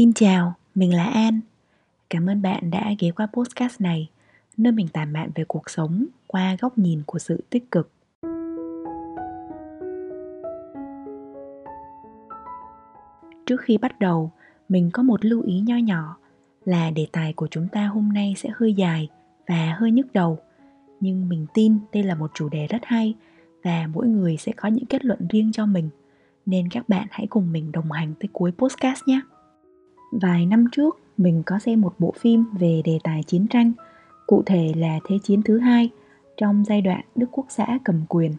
Xin chào, mình là An. Cảm ơn bạn đã ghé qua podcast này, nơi mình tản mạn về cuộc sống qua góc nhìn của sự tích cực. Trước khi bắt đầu, mình có một lưu ý nho nhỏ là đề tài của chúng ta hôm nay sẽ hơi dài và hơi nhức đầu. Nhưng mình tin đây là một chủ đề rất hay và mỗi người sẽ có những kết luận riêng cho mình. Nên các bạn hãy cùng mình đồng hành tới cuối podcast nhé. Vài năm trước, mình có xem một bộ phim về đề tài chiến tranh, cụ thể là Thế chiến thứ hai, trong giai đoạn Đức Quốc xã cầm quyền,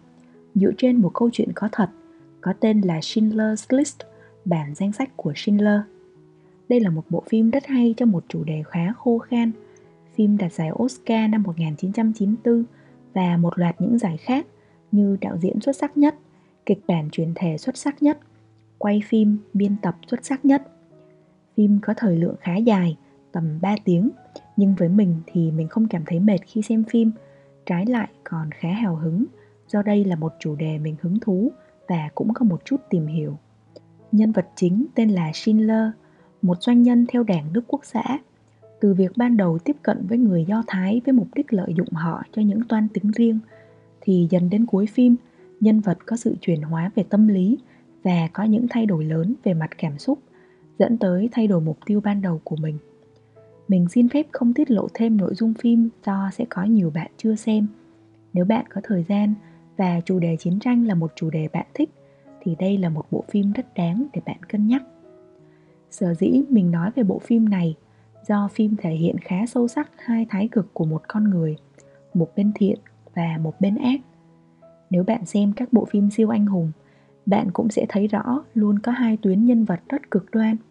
dựa trên một câu chuyện có thật, có tên là Schindler's List, bản danh sách của Schindler. Đây là một bộ phim rất hay cho một chủ đề khá khô khan. Phim đạt giải Oscar năm 1994 và một loạt những giải khác như đạo diễn xuất sắc nhất, kịch bản truyền thể xuất sắc nhất, quay phim, biên tập xuất sắc nhất – Phim có thời lượng khá dài, tầm 3 tiếng, nhưng với mình thì mình không cảm thấy mệt khi xem phim, trái lại còn khá hào hứng, do đây là một chủ đề mình hứng thú và cũng có một chút tìm hiểu. Nhân vật chính tên là Schindler, một doanh nhân theo đảng Đức Quốc xã. Từ việc ban đầu tiếp cận với người Do Thái với mục đích lợi dụng họ cho những toan tính riêng, thì dần đến cuối phim, nhân vật có sự chuyển hóa về tâm lý và có những thay đổi lớn về mặt cảm xúc dẫn tới thay đổi mục tiêu ban đầu của mình. Mình xin phép không tiết lộ thêm nội dung phim do sẽ có nhiều bạn chưa xem. Nếu bạn có thời gian và chủ đề chiến tranh là một chủ đề bạn thích thì đây là một bộ phim rất đáng để bạn cân nhắc. Sở dĩ mình nói về bộ phim này do phim thể hiện khá sâu sắc hai thái cực của một con người, một bên thiện và một bên ác. Nếu bạn xem các bộ phim siêu anh hùng, bạn cũng sẽ thấy rõ luôn có hai tuyến nhân vật rất cực đoan –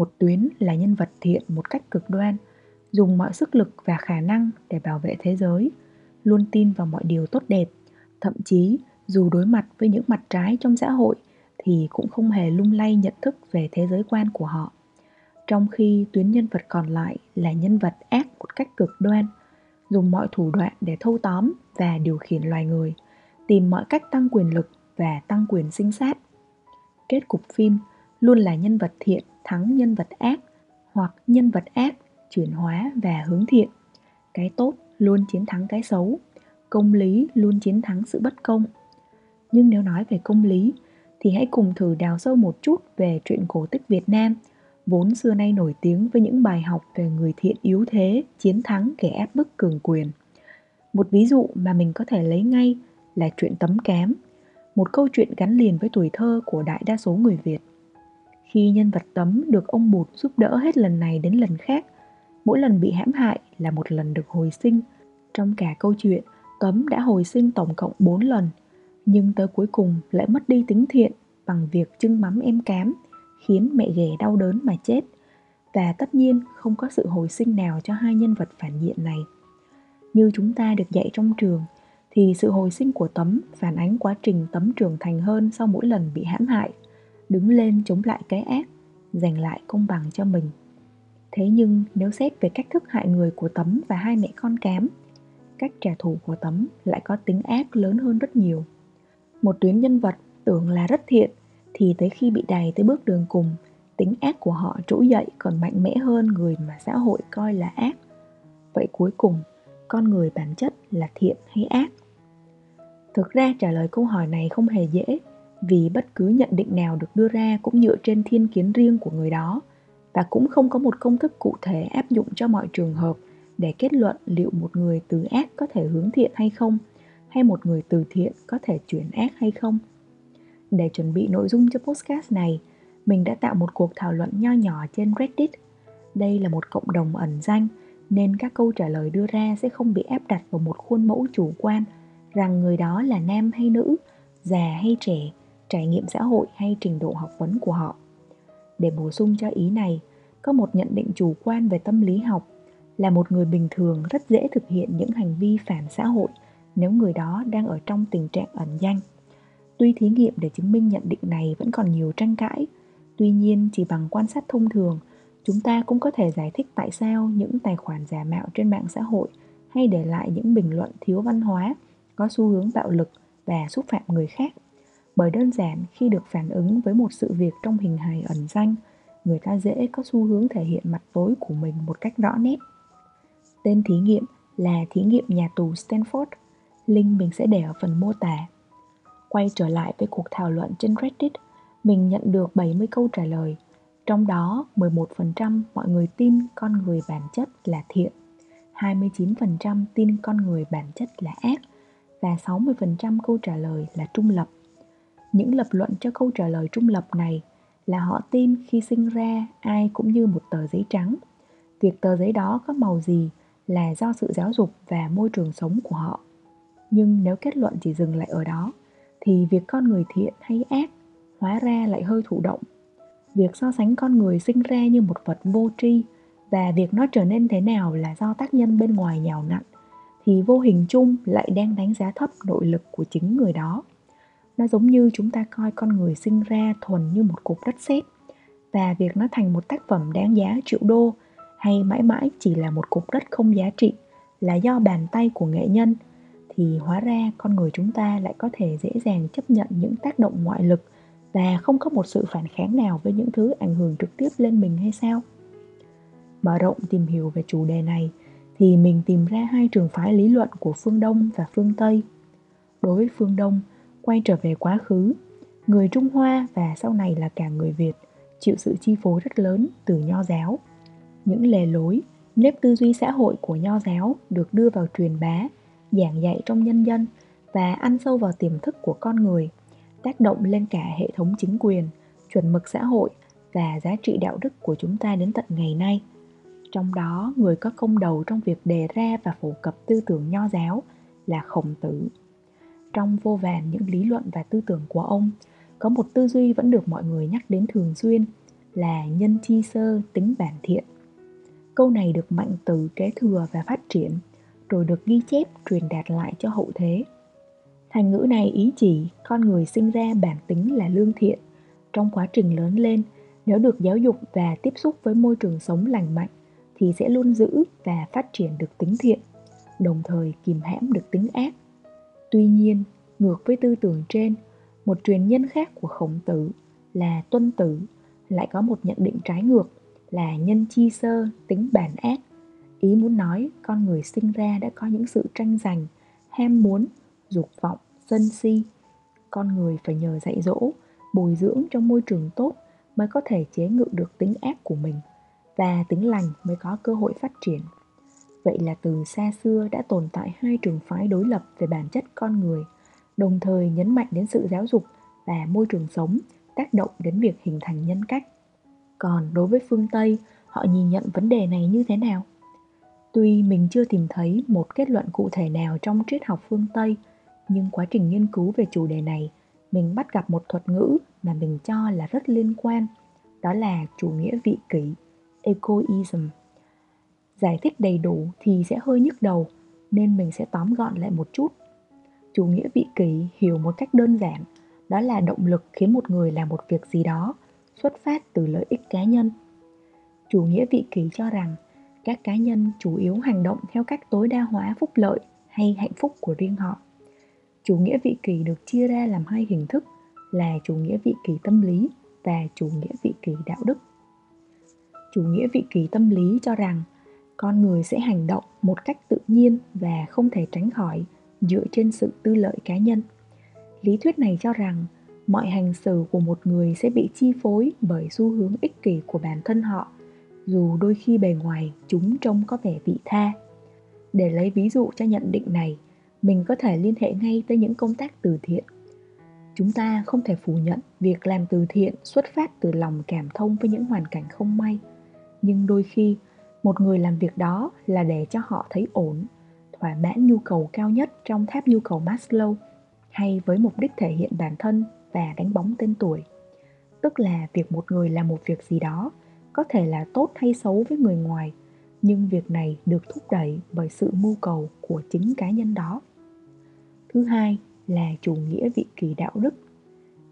một tuyến là nhân vật thiện một cách cực đoan, dùng mọi sức lực và khả năng để bảo vệ thế giới, luôn tin vào mọi điều tốt đẹp. Thậm chí, dù đối mặt với những mặt trái trong xã hội thì cũng không hề lung lay nhận thức về thế giới quan của họ. Trong khi tuyến nhân vật còn lại là nhân vật ác một cách cực đoan, dùng mọi thủ đoạn để thâu tóm và điều khiển loài người, tìm mọi cách tăng quyền lực và tăng quyền sinh sát. Kết cục phim luôn là nhân vật thiện thắng nhân vật ác hoặc nhân vật ác chuyển hóa và hướng thiện. Cái tốt luôn chiến thắng cái xấu, công lý luôn chiến thắng sự bất công. Nhưng nếu nói về công lý thì hãy cùng thử đào sâu một chút về truyện cổ tích Việt Nam, vốn xưa nay nổi tiếng với những bài học về người thiện yếu thế, chiến thắng, kẻ ép bức, cường quyền. Một ví dụ mà mình có thể lấy ngay là chuyện tấm cám một câu chuyện gắn liền với tuổi thơ của đại đa số người Việt khi nhân vật Tấm được ông Bụt giúp đỡ hết lần này đến lần khác. Mỗi lần bị hãm hại là một lần được hồi sinh. Trong cả câu chuyện, Tấm đã hồi sinh tổng cộng 4 lần, nhưng tới cuối cùng lại mất đi tính thiện bằng việc trưng mắm em cám, khiến mẹ ghẻ đau đớn mà chết. Và tất nhiên không có sự hồi sinh nào cho hai nhân vật phản diện này. Như chúng ta được dạy trong trường, thì sự hồi sinh của Tấm phản ánh quá trình Tấm trưởng thành hơn sau mỗi lần bị hãm hại – đứng lên chống lại cái ác, giành lại công bằng cho mình. Thế nhưng, nếu xét về cách thức hại người của tấm và hai mẹ con cám cách trả thù của tấm lại có tính ác lớn hơn rất nhiều. Một tuyến nhân vật tưởng là rất thiện, thì tới khi bị đày tới bước đường cùng, tính ác của họ trỗi dậy còn mạnh mẽ hơn người mà xã hội coi là ác. Vậy cuối cùng, con người bản chất là thiện hay ác? Thực ra trả lời câu hỏi này không hề dễ, vì bất cứ nhận định nào được đưa ra cũng dựa trên thiên kiến riêng của người đó, và cũng không có một công thức cụ thể áp dụng cho mọi trường hợp để kết luận liệu một người từ ác có thể hướng thiện hay không, hay một người từ thiện có thể chuyển ác hay không. Để chuẩn bị nội dung cho podcast này, mình đã tạo một cuộc thảo luận nho nhỏ trên reddit. Đây là một cộng đồng ẩn danh, nên các câu trả lời đưa ra sẽ không bị áp đặt vào một khuôn mẫu chủ quan rằng người đó là nam hay nữ già hay trẻ trải nghiệm xã hội hay trình độ học vấn của họ. Để bổ sung cho ý này, có một nhận định chủ quan về tâm lý học là một người bình thường rất dễ thực hiện những hành vi phản xã hội nếu người đó đang ở trong tình trạng ẩn danh. Tuy thí nghiệm để chứng minh nhận định này vẫn còn nhiều tranh cãi, tuy nhiên chỉ bằng quan sát thông thường, chúng ta cũng có thể giải thích tại sao những tài khoản giả mạo trên mạng xã hội hay để lại những bình luận thiếu văn hóa có xu hướng bạo lực và xúc phạm người khác bởi đơn giản khi được phản ứng với một sự việc trong hình hài ẩn danh người ta dễ có xu hướng thể hiện mặt tối của mình một cách rõ nét. Tên thí nghiệm là thí nghiệm nhà tù Stanford. Link mình sẽ để ở phần mô tả. Quay trở lại với cuộc thảo luận trên Reddit, mình nhận được 70 câu trả lời. Trong đó, 11% mọi người tin con người bản chất là thiện, 29% tin con người bản chất là ác và 60% câu trả lời là trung lập. Những lập luận cho câu trả lời trung lập này là họ tin khi sinh ra ai cũng như một tờ giấy trắng. Việc tờ giấy đó có màu gì là do sự giáo dục và môi trường sống của họ. Nhưng nếu kết luận chỉ dừng lại ở đó, thì việc con người thiện hay ác hóa ra lại hơi thụ động. Việc so sánh con người sinh ra như một vật vô tri và việc nó trở nên thế nào là do tác nhân bên ngoài nhào nặn thì vô hình chung lại đang đánh giá thấp nội lực của chính người đó. Nó giống như chúng ta coi con người sinh ra thuần như một cục đất sét, và việc nó thành một tác phẩm đáng giá triệu đô, hay mãi mãi chỉ là một cục đất không giá trị, là do bàn tay của nghệ nhân, thì hóa ra con người chúng ta lại có thể dễ dàng chấp nhận những tác động ngoại lực và không có một sự phản kháng nào với những thứ ảnh hưởng trực tiếp lên mình hay sao? Mở rộng tìm hiểu về chủ đề này thì mình tìm ra hai trường phái lý luận của phương đông và phương tây. Đối với phương đông, quay trở về quá khứ, người trung hoa và sau này là cả người việt chịu sự chi phối rất lớn từ nho giáo. Những lề lối, nếp tư duy xã hội của nho giáo được đưa vào truyền bá, giảng dạy trong nhân dân và ăn sâu vào tiềm thức của con người, tác động lên cả hệ thống chính quyền, chuẩn mực xã hội và giá trị đạo đức của chúng ta đến tận ngày nay trong đó, người có công đầu trong việc đề ra và phổ cập tư tưởng nho giáo là khổng tử. Trong vô vàn những lý luận và tư tưởng của ông, có một tư duy vẫn được mọi người nhắc đến thường xuyên là nhân chi sơ tính bản thiện. Câu này được mạnh từ kế thừa và phát triển, rồi được ghi chép, truyền đạt lại cho hậu thế. Thành ngữ này ý chỉ con người sinh ra bản tính là lương thiện. Trong quá trình lớn lên, nếu được giáo dục và tiếp xúc với môi trường sống lành mạnh thì sẽ luôn giữ và phát triển được tính thiện đồng thời kìm hãm được tính ác Tuy nhiên, ngược với tư tưởng trên, một truyền nhân khác của khổng tử là tuân tử lại có một nhận định trái ngược là nhân chi sơ tính bản ác. Ý muốn nói con người sinh ra đã có những sự tranh giành, ham muốn, dục vọng, sân si. Con người phải nhờ dạy dỗ, bồi dưỡng trong môi trường tốt mới có thể chế ngự được tính ác của mình và tính lành mới có cơ hội phát triển Vậy là từ xa xưa đã tồn tại hai trường phái đối lập về bản chất con người, đồng thời nhấn mạnh đến sự giáo dục và môi trường sống tác động đến việc hình thành nhân cách. Còn đối với phương Tây, họ nhìn nhận vấn đề này như thế nào? Tuy mình chưa tìm thấy một kết luận cụ thể nào trong triết học phương Tây, nhưng quá trình nghiên cứu về chủ đề này, mình bắt gặp một thuật ngữ mà mình cho là rất liên quan, đó là chủ nghĩa vị kỷ, egoism. Giải thích đầy đủ thì sẽ hơi nhức đầu, nên mình sẽ tóm gọn lại một chút. Chủ nghĩa vị kỷ hiểu một cách đơn giản, đó là động lực khiến một người làm một việc gì đó, xuất phát từ lợi ích cá nhân. Chủ nghĩa vị kỷ cho rằng, các cá nhân chủ yếu hành động theo cách tối đa hóa phúc lợi hay hạnh phúc của riêng họ. Chủ nghĩa vị kỷ được chia ra làm hai hình thức, là chủ nghĩa vị kỷ tâm lý và chủ nghĩa vị kỷ đạo đức chủ nghĩa vị kỷ tâm lý cho rằng con người sẽ hành động một cách tự nhiên và không thể tránh khỏi dựa trên sự tư lợi cá nhân. Lý thuyết này cho rằng mọi hành xử của một người sẽ bị chi phối bởi xu hướng ích kỷ của bản thân họ, dù đôi khi bề ngoài chúng trông có vẻ vị tha. Để lấy ví dụ cho nhận định này, mình có thể liên hệ ngay tới những công tác từ thiện. Chúng ta không thể phủ nhận việc làm từ thiện xuất phát từ lòng cảm thông với những hoàn cảnh không may nhưng đôi khi, một người làm việc đó là để cho họ thấy ổn, thỏa mãn nhu cầu cao nhất trong tháp nhu cầu maslow, hay với mục đích thể hiện bản thân và đánh bóng tên tuổi. Tức là việc một người làm một việc gì đó có thể là tốt hay xấu với người ngoài, nhưng việc này được thúc đẩy bởi sự mưu cầu của chính cá nhân đó. Thứ hai là chủ nghĩa vị kỳ đạo đức.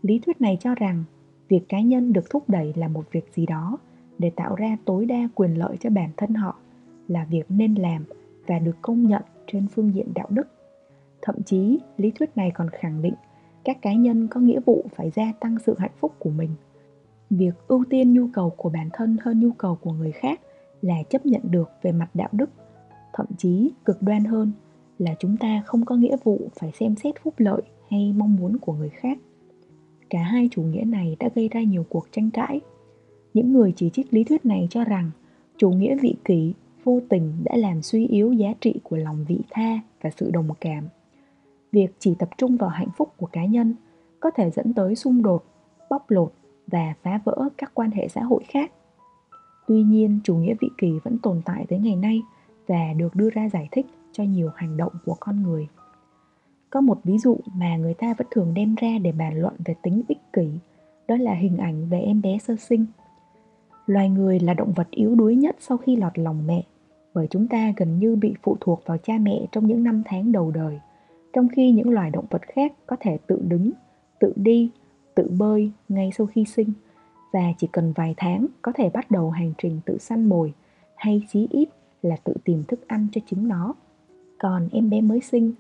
Lý thuyết này cho rằng việc cá nhân được thúc đẩy là một việc gì đó để tạo ra tối đa quyền lợi cho bản thân họ là việc nên làm và được công nhận trên phương diện đạo đức. Thậm chí, lý thuyết này còn khẳng định các cá nhân có nghĩa vụ phải gia tăng sự hạnh phúc của mình. Việc ưu tiên nhu cầu của bản thân hơn nhu cầu của người khác là chấp nhận được về mặt đạo đức, thậm chí cực đoan hơn là chúng ta không có nghĩa vụ phải xem xét phúc lợi hay mong muốn của người khác. Cả hai chủ nghĩa này đã gây ra nhiều cuộc tranh cãi những người chỉ trích lý thuyết này cho rằng chủ nghĩa vị kỷ, vô tình đã làm suy yếu giá trị của lòng vị tha và sự đồng cảm. Việc chỉ tập trung vào hạnh phúc của cá nhân có thể dẫn tới xung đột, bóc lột và phá vỡ các quan hệ xã hội khác. Tuy nhiên, chủ nghĩa vị kỷ vẫn tồn tại tới ngày nay và được đưa ra giải thích cho nhiều hành động của con người. Có một ví dụ mà người ta vẫn thường đem ra để bàn luận về tính ích kỷ, đó là hình ảnh về em bé sơ sinh loài người là động vật yếu đuối nhất sau khi lọt lòng mẹ, bởi chúng ta gần như bị phụ thuộc vào cha mẹ trong những năm tháng đầu đời, trong khi những loài động vật khác có thể tự đứng, tự đi, tự bơi ngay sau khi sinh. Và chỉ cần vài tháng có thể bắt đầu hành trình tự săn mồi, hay chí ít là tự tìm thức ăn cho chính nó. Còn em bé mới sinh,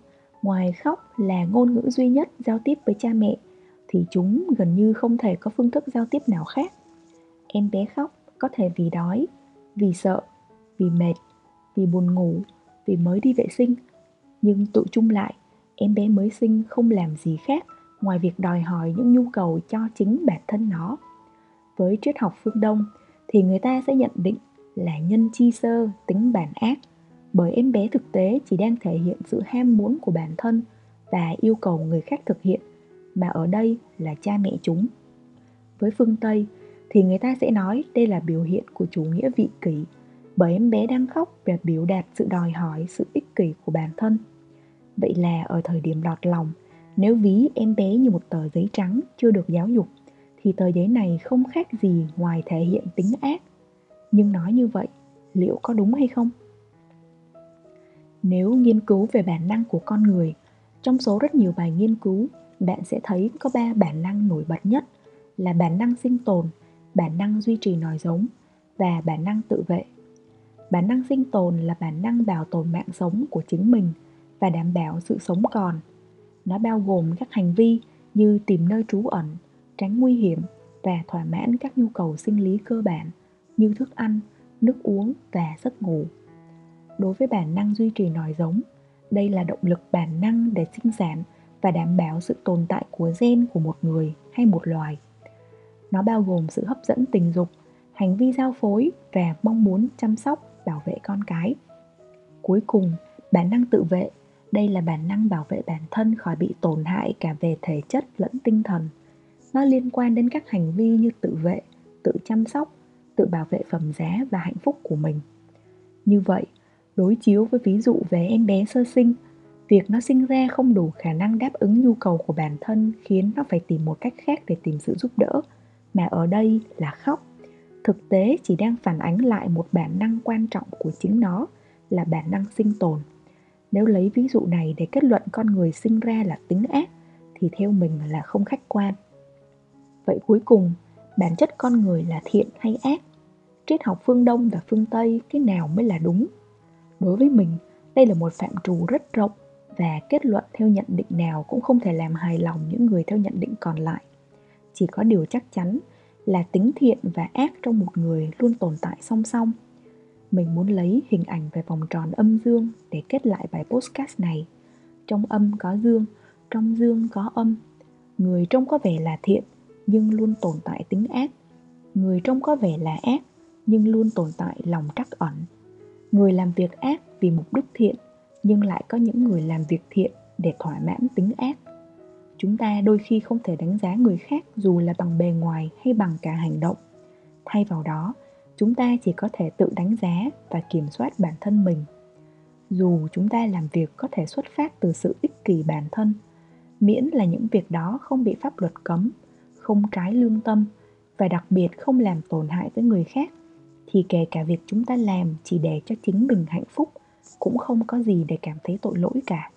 ngoài khóc là ngôn ngữ duy nhất giao tiếp với cha mẹ, thì chúng gần như không thể có phương thức giao tiếp nào khác. Em bé khóc có thể vì đói, vì sợ, vì mệt, vì buồn ngủ, vì mới đi vệ sinh. Nhưng tụ chung lại, em bé mới sinh không làm gì khác ngoài việc đòi hỏi những nhu cầu cho chính bản thân nó. Với triết học phương đông thì người ta sẽ nhận định là nhân chi sơ, tính bản ác. Bởi em bé thực tế chỉ đang thể hiện sự ham muốn của bản thân và yêu cầu người khác thực hiện, mà ở đây là cha mẹ chúng. Với phương tây thì người ta sẽ nói đây là biểu hiện của chủ nghĩa vị kỷ, bởi em bé đang khóc và biểu đạt sự đòi hỏi sự ích kỷ của bản thân. Vậy là ở thời điểm lọt lòng, nếu ví em bé như một tờ giấy trắng chưa được giáo dục, thì tờ giấy này không khác gì ngoài thể hiện tính ác. Nhưng nói như vậy, liệu có đúng hay không? Nếu nghiên cứu về bản năng của con người, trong số rất nhiều bài nghiên cứu, bạn sẽ thấy có ba bản năng nổi bật nhất là bản năng sinh tồn bản năng duy trì nòi giống và bản năng tự vệ. Bản năng sinh tồn là bản năng bảo tồn mạng sống của chính mình và đảm bảo sự sống còn. Nó bao gồm các hành vi như tìm nơi trú ẩn, tránh nguy hiểm và thỏa mãn các nhu cầu sinh lý cơ bản như thức ăn, nước uống và giấc ngủ. Đối với bản năng duy trì nòi giống, đây là động lực bản năng để sinh sản và đảm bảo sự tồn tại của gen của một người hay một loài nó bao gồm sự hấp dẫn tình dục, hành vi giao phối và mong muốn chăm sóc, bảo vệ con cái. Cuối cùng, bản năng tự vệ. Đây là bản năng bảo vệ bản thân khỏi bị tổn hại cả về thể chất lẫn tinh thần. Nó liên quan đến các hành vi như tự vệ, tự chăm sóc, tự bảo vệ phẩm giá và hạnh phúc của mình. Như vậy, đối chiếu với ví dụ về em bé sơ sinh, việc nó sinh ra không đủ khả năng đáp ứng nhu cầu của bản thân khiến nó phải tìm một cách khác để tìm sự giúp đỡ mà ở đây là khóc. Thực tế chỉ đang phản ánh lại một bản năng quan trọng của chính nó, là bản năng sinh tồn. Nếu lấy ví dụ này để kết luận con người sinh ra là tính ác, thì theo mình là không khách quan. Vậy cuối cùng, bản chất con người là thiện hay ác? Triết học phương đông và phương tây cái nào mới là đúng? Đối với mình, đây là một phạm trù rất rộng và kết luận theo nhận định nào cũng không thể làm hài lòng những người theo nhận định còn lại chỉ có điều chắc chắn là tính thiện và ác trong một người luôn tồn tại song song. Mình muốn lấy hình ảnh về vòng tròn âm dương để kết lại bài podcast này. Trong âm có dương, trong dương có âm. Người trông có vẻ là thiện, nhưng luôn tồn tại tính ác. Người trông có vẻ là ác, nhưng luôn tồn tại lòng trắc ẩn. Người làm việc ác vì mục đích thiện, nhưng lại có những người làm việc thiện để thỏa mãn tính ác chúng ta đôi khi không thể đánh giá người khác dù là bằng bề ngoài hay bằng cả hành động. Thay vào đó, chúng ta chỉ có thể tự đánh giá và kiểm soát bản thân mình. Dù chúng ta làm việc có thể xuất phát từ sự ích kỷ bản thân, miễn là những việc đó không bị pháp luật cấm, không trái lương tâm và đặc biệt không làm tổn hại tới người khác, thì kể cả việc chúng ta làm chỉ để cho chính mình hạnh phúc cũng không có gì để cảm thấy tội lỗi cả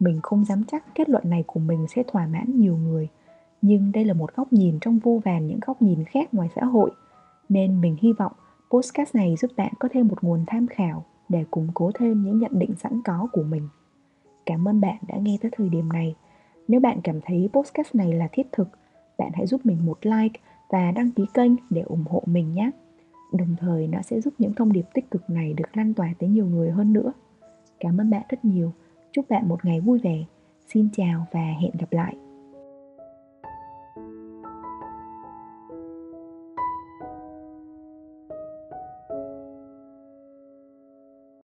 mình không dám chắc kết luận này của mình sẽ thỏa mãn nhiều người. Nhưng đây là một góc nhìn trong vô vàn những góc nhìn khác ngoài xã hội. Nên mình hy vọng postcast này giúp bạn có thêm một nguồn tham khảo để củng cố thêm những nhận định sẵn có của mình. Cảm ơn bạn đã nghe tới thời điểm này. Nếu bạn cảm thấy postcast này là thiết thực, bạn hãy giúp mình một like và đăng ký kênh để ủng hộ mình nhé. Đồng thời, nó sẽ giúp những thông điệp tích cực này được lan tỏa tới nhiều người hơn nữa. Cảm ơn bạn rất nhiều. Chúc bạn một ngày vui vẻ. Xin chào và hẹn gặp lại.